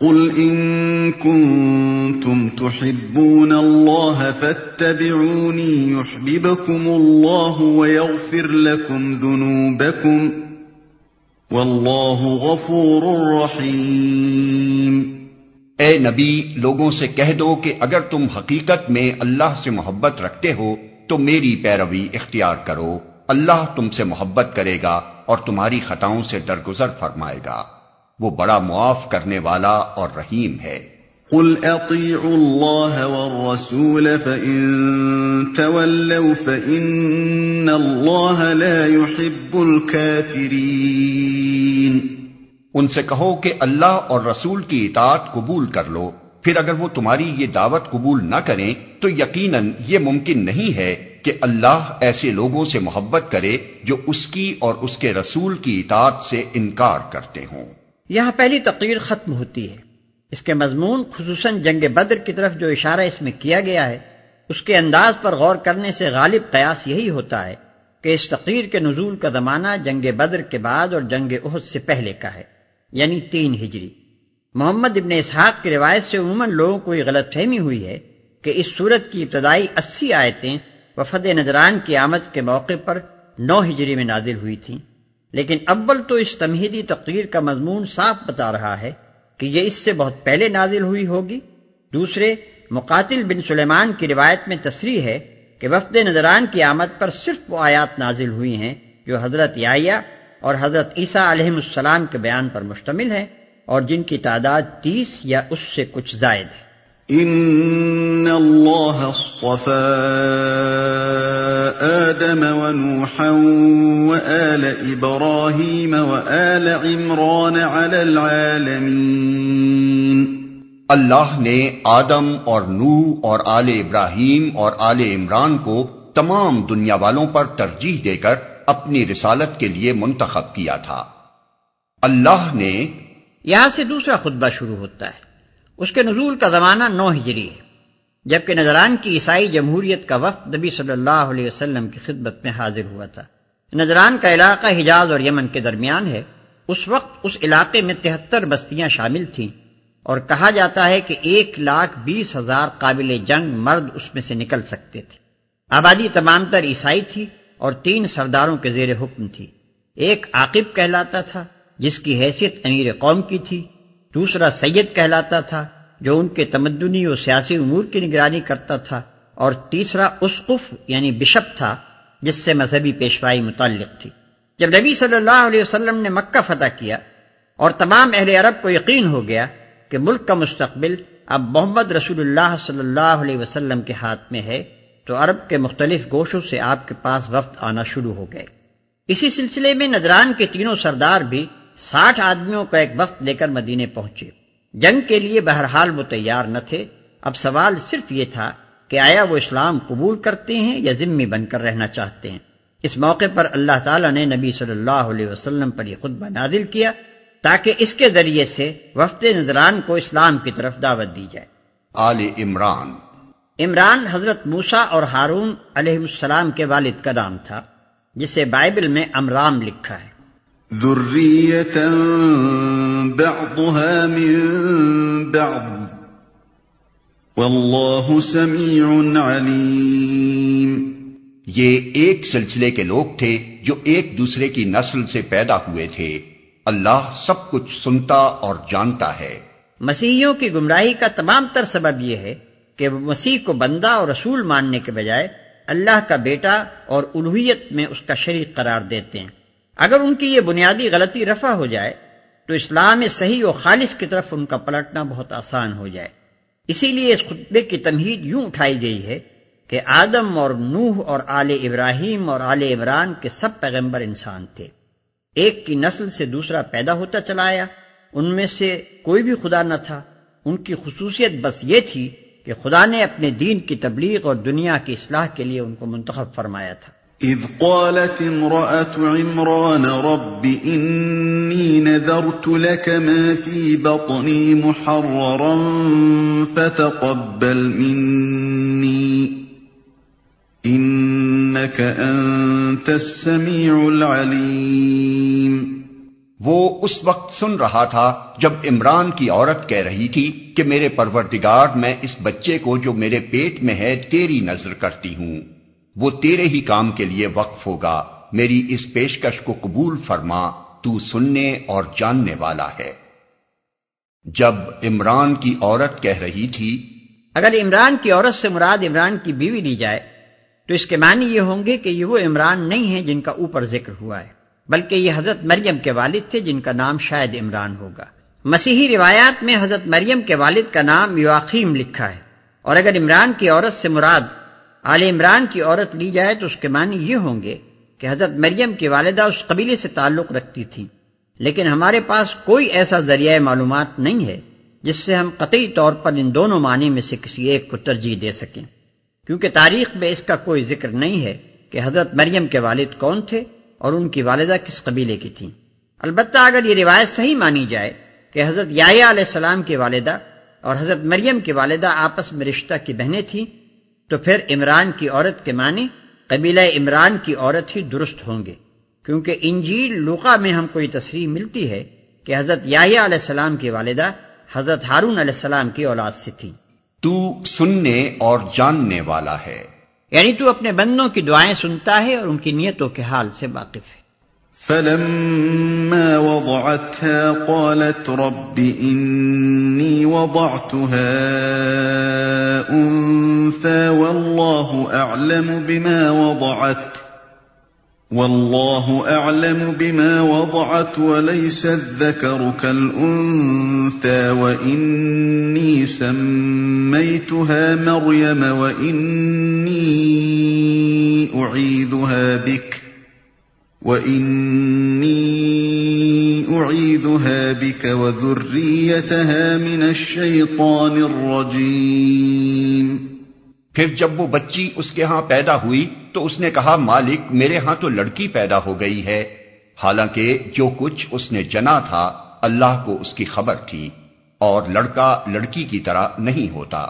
قل ان كنتم تحبون الله فاتبعوني يحببكم الله ويغفر لكم ذنوبكم والله غفور رحيم اے نبی، لوگوں سے کہہ دو کہ اگر تم حقیقت میں اللہ سے محبت رکھتے ہو، تو میری پیروی اختیار کرو۔ اللہ تم سے محبت کرے گا اور تمہاری خطاؤں سے درگزر فرمائے گا۔ وہ بڑا معاف کرنے والا اور رحیم ہے۔ قل اطیعوا اللہ والرسول فإن تولوا فإن اللہ لا يحب الكافرین ان سے کہو کہ اللہ اور رسول کی اطاعت قبول کر لو۔ پھر اگر وہ تمہاری یہ دعوت قبول نہ کریں تو یقیناً یہ ممکن نہیں ہے کہ اللہ ایسے لوگوں سے محبت کرے جو اس کی اور اس کے رسول کی اطاعت سے انکار کرتے ہوں۔ یہاں پہلی تقریر ختم ہوتی ہے۔ اس کے مضمون، خصوصاً جنگ بدر کی طرف جو اشارہ اس میں کیا گیا ہے، اس کے انداز پر غور کرنے سے غالب قیاس یہی ہوتا ہے کہ اس تقریر کے نزول کا زمانہ جنگ بدر کے بعد اور جنگ عہد سے پہلے کا ہے یعنی تین ہجری۔ محمد ابن اسحاق کی روایت سے عموماً لوگوں کو یہ غلط فہمی ہوئی ہے کہ اس صورت کی ابتدائی اسی آیتیں وفد نظران کی آمد کے موقع پر نو ہجری میں نازل ہوئی تھیں۔ لیکن اول تو اس تمہیدی تقریر کا مضمون صاف بتا رہا ہے کہ یہ اس سے بہت پہلے نازل ہوئی ہوگی۔ دوسرے، مقاتل بن سلیمان کی روایت میں تصریح ہے کہ وفد نظران کی آمد پر صرف وہ آیات نازل ہوئی ہیں جو حضرت یایا اور حضرت عیسیٰ علیہ السلام کے بیان پر مشتمل ہے اور جن کی تعداد تیس یا اس سے کچھ زائد ہے۔ ان اللہ آدم ونوحا وآل ابراہیم وآل عمران على العالمین اللہ نے آدم اور نو اور آل ابراہیم اور آل عمران کو تمام دنیا والوں پر ترجیح دے کر اپنی رسالت کے لیے منتخب کیا تھا۔ اللہ نے یہاں سے دوسرا خطبہ شروع ہوتا ہے۔ اس کے نزول کا زمانہ نو ہجری ہے۔ جبکہ نظران کی عیسائی جمہوریت کا وقت نبی صلی اللہ علیہ وسلم کی خدمت میں حاضر ہوا تھا۔ نظران کا علاقہ حجاز اور یمن کے درمیان ہے۔ اس وقت اس علاقے میں تہتر بستیاں شامل تھیں اور کہا جاتا ہے کہ ایک لاکھ بیس ہزار قابل جنگ مرد اس میں سے نکل سکتے تھے۔ آبادی تمام تر عیسائی تھی اور تین سرداروں کے زیر حکم تھی۔ ایک عاقب کہلاتا تھا جس کی حیثیت امیر قوم کی تھی، دوسرا سید کہلاتا تھا جو ان کے تمدنی اور سیاسی امور کی نگرانی کرتا تھا، اور تیسرا اسقف یعنی بشپ تھا، جس سے مذہبی پیشوائی متعلق تھی۔ جب نبی صلی اللہ علیہ وسلم نے مکہ فتح کیا، اور تمام اہل عرب کو یقین ہو گیا کہ ملک کا مستقبل اب محمد رسول اللہ صلی اللہ علیہ وسلم کے ہاتھ میں ہے، تو عرب کے مختلف گوشوں سے آپ کے پاس وقت آنا شروع ہو گئے۔ اسی سلسلے میں نجران کے تینوں سردار بھی ساٹھ آدمیوں کا ایک وقت لے کر مدینے پہنچے۔ جنگ کے لیے بہرحال وہ تیار نہ تھے۔ اب سوال صرف یہ تھا کہ آیا وہ اسلام قبول کرتے ہیں یا ذمہ بن کر رہنا چاہتے ہیں۔ اس موقع پر اللہ تعالیٰ نے نبی صلی اللہ علیہ وسلم پر یہ خطبہ نازل کیا تاکہ اس کے ذریعے سے وفد نظران کو اسلام کی طرف دعوت دی جائے۔ آل عمران۔ عمران حضرت موسا اور ہارون علیہ السلام کے والد کا نام تھا جسے بائبل میں امرام لکھا ہے۔ بعضها من بعض. واللہ سمیع علیم یہ ایک سلسلے کے لوگ تھے جو ایک دوسرے کی نسل سے پیدا ہوئے تھے۔ اللہ سب کچھ سنتا اور جانتا ہے۔ مسیحیوں کی گمراہی کا تمام تر سبب یہ ہے کہ وہ مسیح کو بندہ اور رسول ماننے کے بجائے اللہ کا بیٹا اور الوحیت میں اس کا شریک قرار دیتے ہیں۔ اگر ان کی یہ بنیادی غلطی رفع ہو جائے تو اسلام صحیح و خالص کی طرف ان کا پلٹنا بہت آسان ہو جائے۔ اسی لیے اس خطبے کی تمہید یوں اٹھائی گئی ہے کہ آدم اور نوح اور آل ابراہیم اور آل عمران کے سب پیغمبر انسان تھے۔ ایک کی نسل سے دوسرا پیدا ہوتا چلا آیا۔ ان میں سے کوئی بھی خدا نہ تھا۔ ان کی خصوصیت بس یہ تھی کہ خدا نے اپنے دین کی تبلیغ اور دنیا کی اصلاح کے لیے ان کو منتخب فرمایا تھا۔ اذ قالت امرأة عمران رب انی نذرت لك ما في بطني محررا فتقبل مني انك انت السميع العليم وہ اس وقت سن رہا تھا جب عمران کی عورت کہہ رہی تھی کہ میرے پروردگار میں اس بچے کو جو میرے پیٹ میں ہے تیری نظر کرتی ہوں۔ وہ تیرے ہی کام کے لیے وقف ہوگا، میری اس پیشکش کو قبول فرما، تو سننے اور جاننے والا ہے۔ جب عمران کی عورت کہہ رہی تھی، اگر عمران کی عورت سے مراد عمران کی بیوی لی جائے، تو اس کے معنی یہ ہوں گے کہ یہ وہ عمران نہیں ہے جن کا اوپر ذکر ہوا ہے، بلکہ یہ حضرت مریم کے والد تھے جن کا نام شاید عمران ہوگا۔ مسیحی روایات میں حضرت مریم کے والد کا نام یواقیم لکھا ہے، اور اگر عمران کی عورت سے مراد آل عمران کی عورت لی جائے تو اس کے معنی یہ ہوں گے کہ حضرت مریم کی والدہ اس قبیلے سے تعلق رکھتی تھی لیکن ہمارے پاس کوئی ایسا ذریعہ معلومات نہیں ہے جس سے ہم قطعی طور پر ان دونوں معنی میں سے کسی ایک کو ترجیح دے سکیں۔ کیونکہ تاریخ میں اس کا کوئی ذکر نہیں ہے کہ حضرت مریم کے والد کون تھے اور ان کی والدہ کس قبیلے کی تھی البتہ اگر یہ روایت صحیح مانی جائے کہ حضرت یا علیہ السلام کی والدہ اور حضرت مریم کی والدہ آپس میں رشتہ کی بہنیں تھیں تو پھر عمران کی عورت کے معنی قبیلہ عمران کی عورت ہی درست ہوں گے۔ کیونکہ انجیل لوقا میں ہم کو یہ تصریح ملتی ہے کہ حضرت یاہیا علیہ السلام کی والدہ حضرت ہارون علیہ السلام کی اولاد سے تھی۔ تو سننے اور جاننے والا ہے۔ یعنی تو اپنے بندوں کی دعائیں سنتا ہے اور ان کی نیتوں کے حال سے واقف ہے۔ فلما وضعتها قالت رب إني وضعتها أنثى والله أعلم بما وضعت والله أعلم بما وضعت وليس الذكر كالأنثى وإني سميتها مريم وإني أعيذها بك وَإِنِّي بِكَ وَذُرِّيَّتَهَا مِنَ الشَّيْطَانِ الرَّجِيمِ پھر جب وہ بچی اس کے ہاں پیدا ہوئی تو اس نے کہا، مالک، میرے ہاں تو لڑکی پیدا ہو گئی ہے۔ حالانکہ جو کچھ اس نے جنا تھا، اللہ کو اس کی خبر تھی اور لڑکا لڑکی کی طرح نہیں ہوتا۔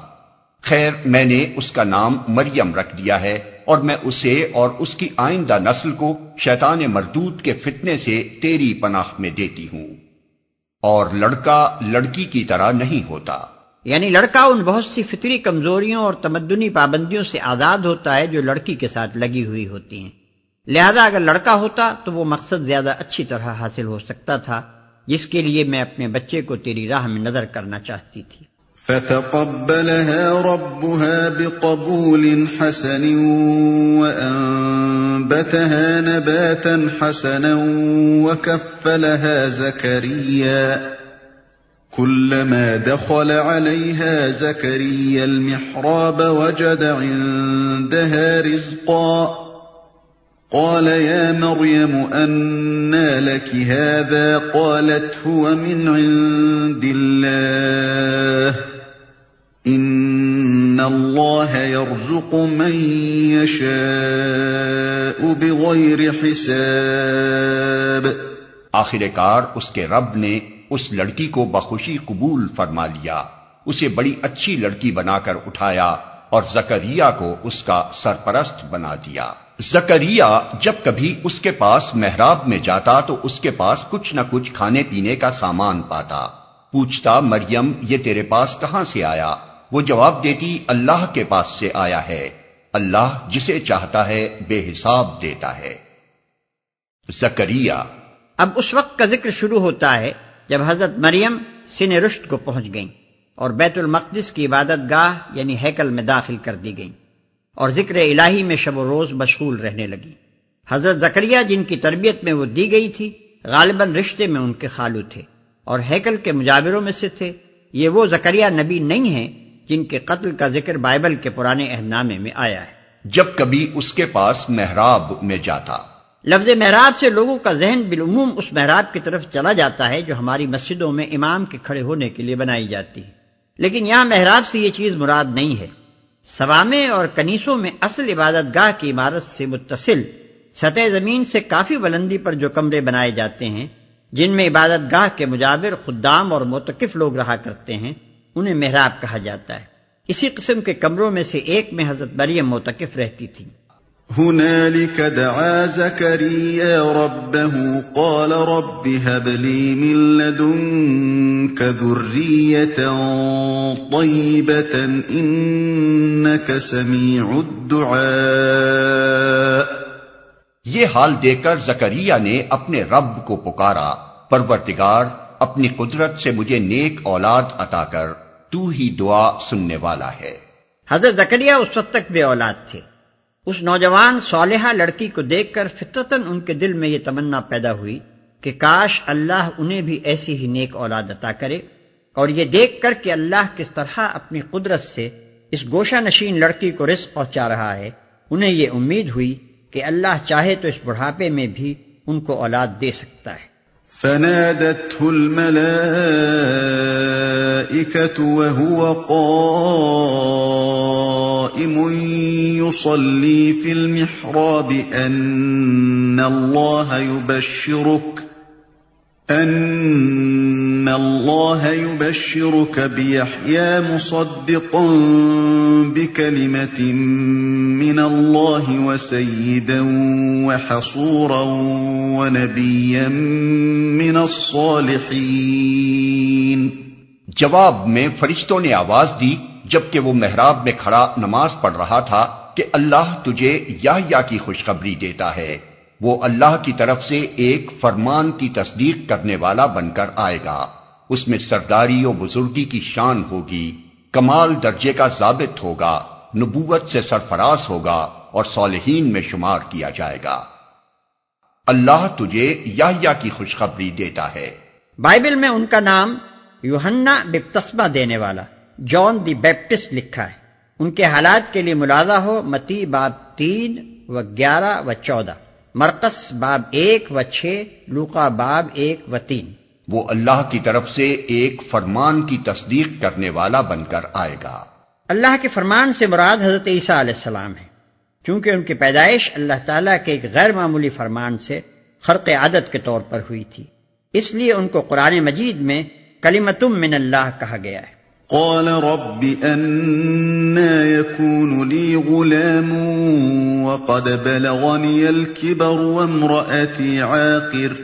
خیر، میں نے اس کا نام مریم رکھ دیا ہے۔ اور میں اسے اور اس کی آئندہ نسل کو شیطان مردود کے فتنے سے تیری پناہ میں دیتی ہوں۔ اور لڑکا لڑکی کی طرح نہیں ہوتا۔ یعنی لڑکا ان بہت سی فطری کمزوریوں اور تمدنی پابندیوں سے آزاد ہوتا ہے جو لڑکی کے ساتھ لگی ہوئی ہوتی ہیں۔ لہذا اگر لڑکا ہوتا تو وہ مقصد زیادہ اچھی طرح حاصل ہو سکتا تھا، جس کے لیے میں اپنے بچے کو تیری راہ میں نظر کرنا چاہتی تھی۔ فتقبلها ربها بقبول حسن وأنبتها نباتا حسنا وكفلها زكريا. كلما دخل عليها زكريا المحراب وجد عندها رزقا. قال يا مريم أنى لك هذا؟ قالت هو من عند الله. ان اللہ يرزق من يشاء بغیر حساب۔ آخر کار اس کے رب نے اس لڑکی کو بخوشی قبول فرما لیا۔ اسے بڑی اچھی لڑکی بنا کر اٹھایا اور زکریہ کو اس کا سرپرست بنا دیا۔ زکریہ جب کبھی اس کے پاس محراب میں جاتا تو اس کے پاس کچھ نہ کچھ کھانے پینے کا سامان پاتا۔ پوچھتا مریم، یہ تیرے پاس کہاں سے آیا؟ وہ جواب دیتی اللہ کے پاس سے آیا ہے۔ اللہ جسے چاہتا ہے بے حساب دیتا ہے۔ زکریہ اب اس وقت کا ذکر شروع ہوتا ہے جب حضرت مریم سن رشت کو پہنچ گئیں اور بیت المقدس کی عبادت گاہ یعنی ہیکل میں داخل کر دی گئیں اور ذکر الہی میں شب و روز مشغول رہنے لگی۔ حضرت زکریہ جن کی تربیت میں وہ دی گئی تھی، غالباً رشتے میں ان کے خالو تھے اور ہیکل کے مجاوروں میں سے تھے۔ یہ وہ زکریہ نبی نہیں ہیں جن کے قتل کا ذکر بائبل کے پرانے اہد نامے میں آیا ہے۔ جب کبھی اس کے پاس محراب میں جاتا۔ لفظ محراب سے لوگوں کا ذہن بالعموم اس محراب کی طرف چلا جاتا ہے جو ہماری مسجدوں میں امام کے کھڑے ہونے کے لیے بنائی جاتی ہے۔ لیکن یہاں محراب سے یہ چیز مراد نہیں ہے۔ سوامے اور کنیسوں میں اصل عبادت گاہ کی عمارت سے متصل سطح زمین سے کافی بلندی پر جو کمرے بنائے جاتے ہیں جن میں عبادت گاہ کے مجابر خدام اور متقف لوگ رہا کرتے ہیں انہیں محراب کہا جاتا ہے۔ اسی قسم کے کمروں میں سے ایک میں حضرت مریم متقف رہتی تھی هنالك دعا زكريا ربه قال رب هب لي من لدنك ذرية طيبة إنك سميع الدعاء۔ یہ حال دے کر زکریہ نے اپنے رب کو پکارا پرورتگار اپنی قدرت سے مجھے نیک اولاد عطا کر۔ تو ہی دعا سننے والا ہے۔ حضرت زکریہ اس وقت تک بے اولاد تھے۔ اس نوجوان صالحہ لڑکی کو دیکھ کر فطرتن ان کے دل میں یہ تمنا پیدا ہوئی کہ کاش اللہ انہیں بھی ایسی ہی نیک اولاد عطا کرے اور یہ دیکھ کر کہ اللہ کس طرح اپنی قدرت سے اس گوشہ نشین لڑکی کو رزق پہنچا رہا ہے انہیں یہ امید ہوئی کہ اللہ چاہے تو اس بڑھاپے میں بھی ان کو اولاد دے سکتا ہے۔ فنادته الملائكة وهو قائم يصلي في المحراب أن الله يبشرك أن الله يبشرك بيحيى مصدقا بكلمة من الله وسيدا وحصورا ونبيا من الصالحين. جواب میں فرشتوں نے آواز دی جبکہ وہ محراب میں کھڑا نماز پڑھ رہا تھا کہ اللہ تجھے یا کی خوشخبری دیتا ہے۔ وہ اللہ کی طرف سے ایک فرمان کی تصدیق کرنے والا بن کر آئے گا۔ اس میں سرداری و بزرگی کی شان ہوگی، کمال درجے کا ضابط ہوگا، نبوت سے سرفراز ہوگا اور صالحین میں شمار کیا جائے گا۔ اللہ تجھے یا کی خوشخبری دیتا ہے۔ بائبل میں ان کا نام یوہنا بپتسمہ دینے والا۔ جان دی بیپٹسٹ لکھا ہے۔ ان کے حالات کے لیے ملازہ ہو متی باب تین و گیارہ و چودہ۔ مرکز باب ایک و چھ لوکا باب ایک و تین۔ وہ اللہ کی طرف سے ایک فرمان کی تصدیق کرنے والا بن کر آئے گا۔ اللہ کے فرمان سے مراد حضرت عیسیٰ علیہ السلام ہے کیونکہ ان کی پیدائش اللہ تعالیٰ کے ایک غیر معمولی فرمان سے خرق عادت کے طور پر ہوئی تھی۔ اس لیے ان کو قرآن مجید میں کلیمتم من اللہ کہا گیا ہے۔ قال رب أنا يكون لي غلام وقد بلغني الكبر وامرأتي عاقر.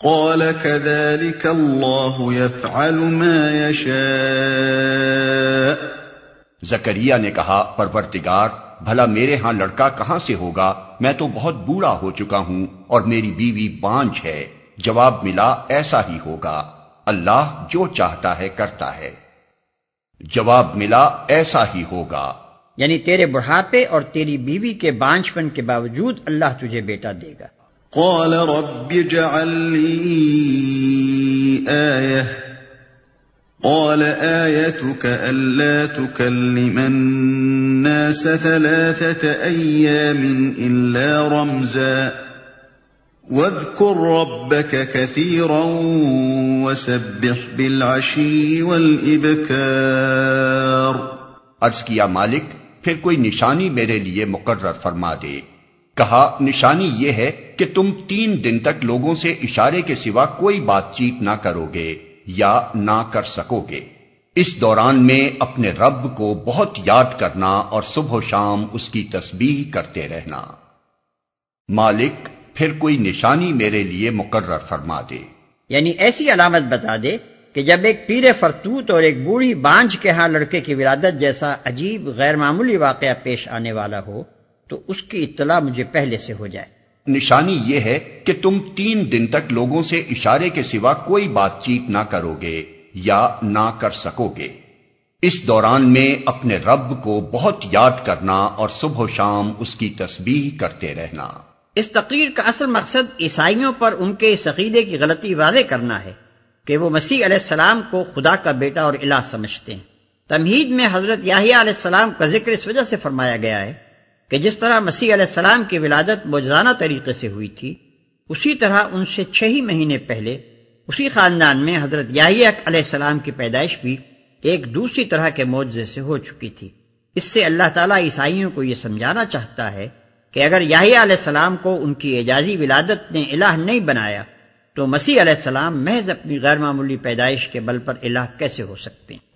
قال كذلك الله يفعل ما يشاء. زکریہ نے کہا پرورتگار بھلا میرے ہاں لڑکا کہاں سے ہوگا؟ میں تو بہت بوڑھا ہو چکا ہوں اور میری بیوی بانج ہے۔ جواب ملا ایسا ہی ہوگا۔ اللہ جو چاہتا ہے کرتا ہے۔ جواب ملا ایسا ہی ہوگا۔ یعنی تیرے بڑھاپے اور تیری بیوی کے بانچپن کے باوجود اللہ تجھے بیٹا دے گا۔ قال رب اجعل لي آية۔ قال آيتك ألا تكلم الناس ثلاثة أيام إلا رمزاً۔ وَاذْكُرْ رَبَّكَ كَثِيرًا وَسَبِّحْ بِالْعَشِيِّ وَالْإِبْكَارِ. عرض کیا مالک، پھر کوئی نشانی میرے لیے مقرر فرما دے۔ کہا، نشانی یہ ہے کہ تم تین دن تک لوگوں سے اشارے کے سوا کوئی بات چیت نہ کرو گے یا نہ کر سکو گے اس دوران میں اپنے رب کو بہت یاد کرنا اور صبح و شام اس کی تسبیح کرتے رہنا۔ مالک پھر کوئی نشانی میرے لیے مقرر فرما دے۔ یعنی ایسی علامت بتا دے کہ جب ایک پیر فرتوت اور ایک بوڑھی بانج کے ہاں لڑکے کی ولادت جیسا عجیب غیر معمولی واقعہ پیش آنے والا ہو تو اس کی اطلاع مجھے پہلے سے ہو جائے۔ نشانی یہ ہے کہ تم تین دن تک لوگوں سے اشارے کے سوا کوئی بات چیت نہ کرو گے یا نہ کر سکو گے اس دوران میں اپنے رب کو بہت یاد کرنا اور صبح و شام اس کی تسبیح کرتے رہنا۔ اس تقریر کا اصل مقصد عیسائیوں پر ان کے اس عقیدے کی غلطی واضح کرنا ہے کہ وہ مسیح علیہ السلام کو خدا کا بیٹا اور الہ سمجھتے ہیں۔ تمہید میں حضرت یاہیا علیہ السلام کا ذکر اس وجہ سے فرمایا گیا ہے کہ جس طرح مسیح علیہ السلام کی ولادت موجزانہ طریقے سے ہوئی تھی، اسی طرح ان سے چھ ہی مہینے پہلے اسی خاندان میں حضرت یاہیا علیہ السلام کی پیدائش بھی ایک دوسری طرح کے معجزے سے ہو چکی تھی۔ اس سے اللہ تعالیٰ عیسائیوں کو یہ سمجھانا چاہتا ہے کہ اگر یاہی علیہ السلام کو ان کی اعجازی ولادت نے الہ نہیں بنایا، تو مسیح علیہ السلام محض اپنی غیر معمولی پیدائش کے بل پر الہ کیسے ہو سکتے ہیں؟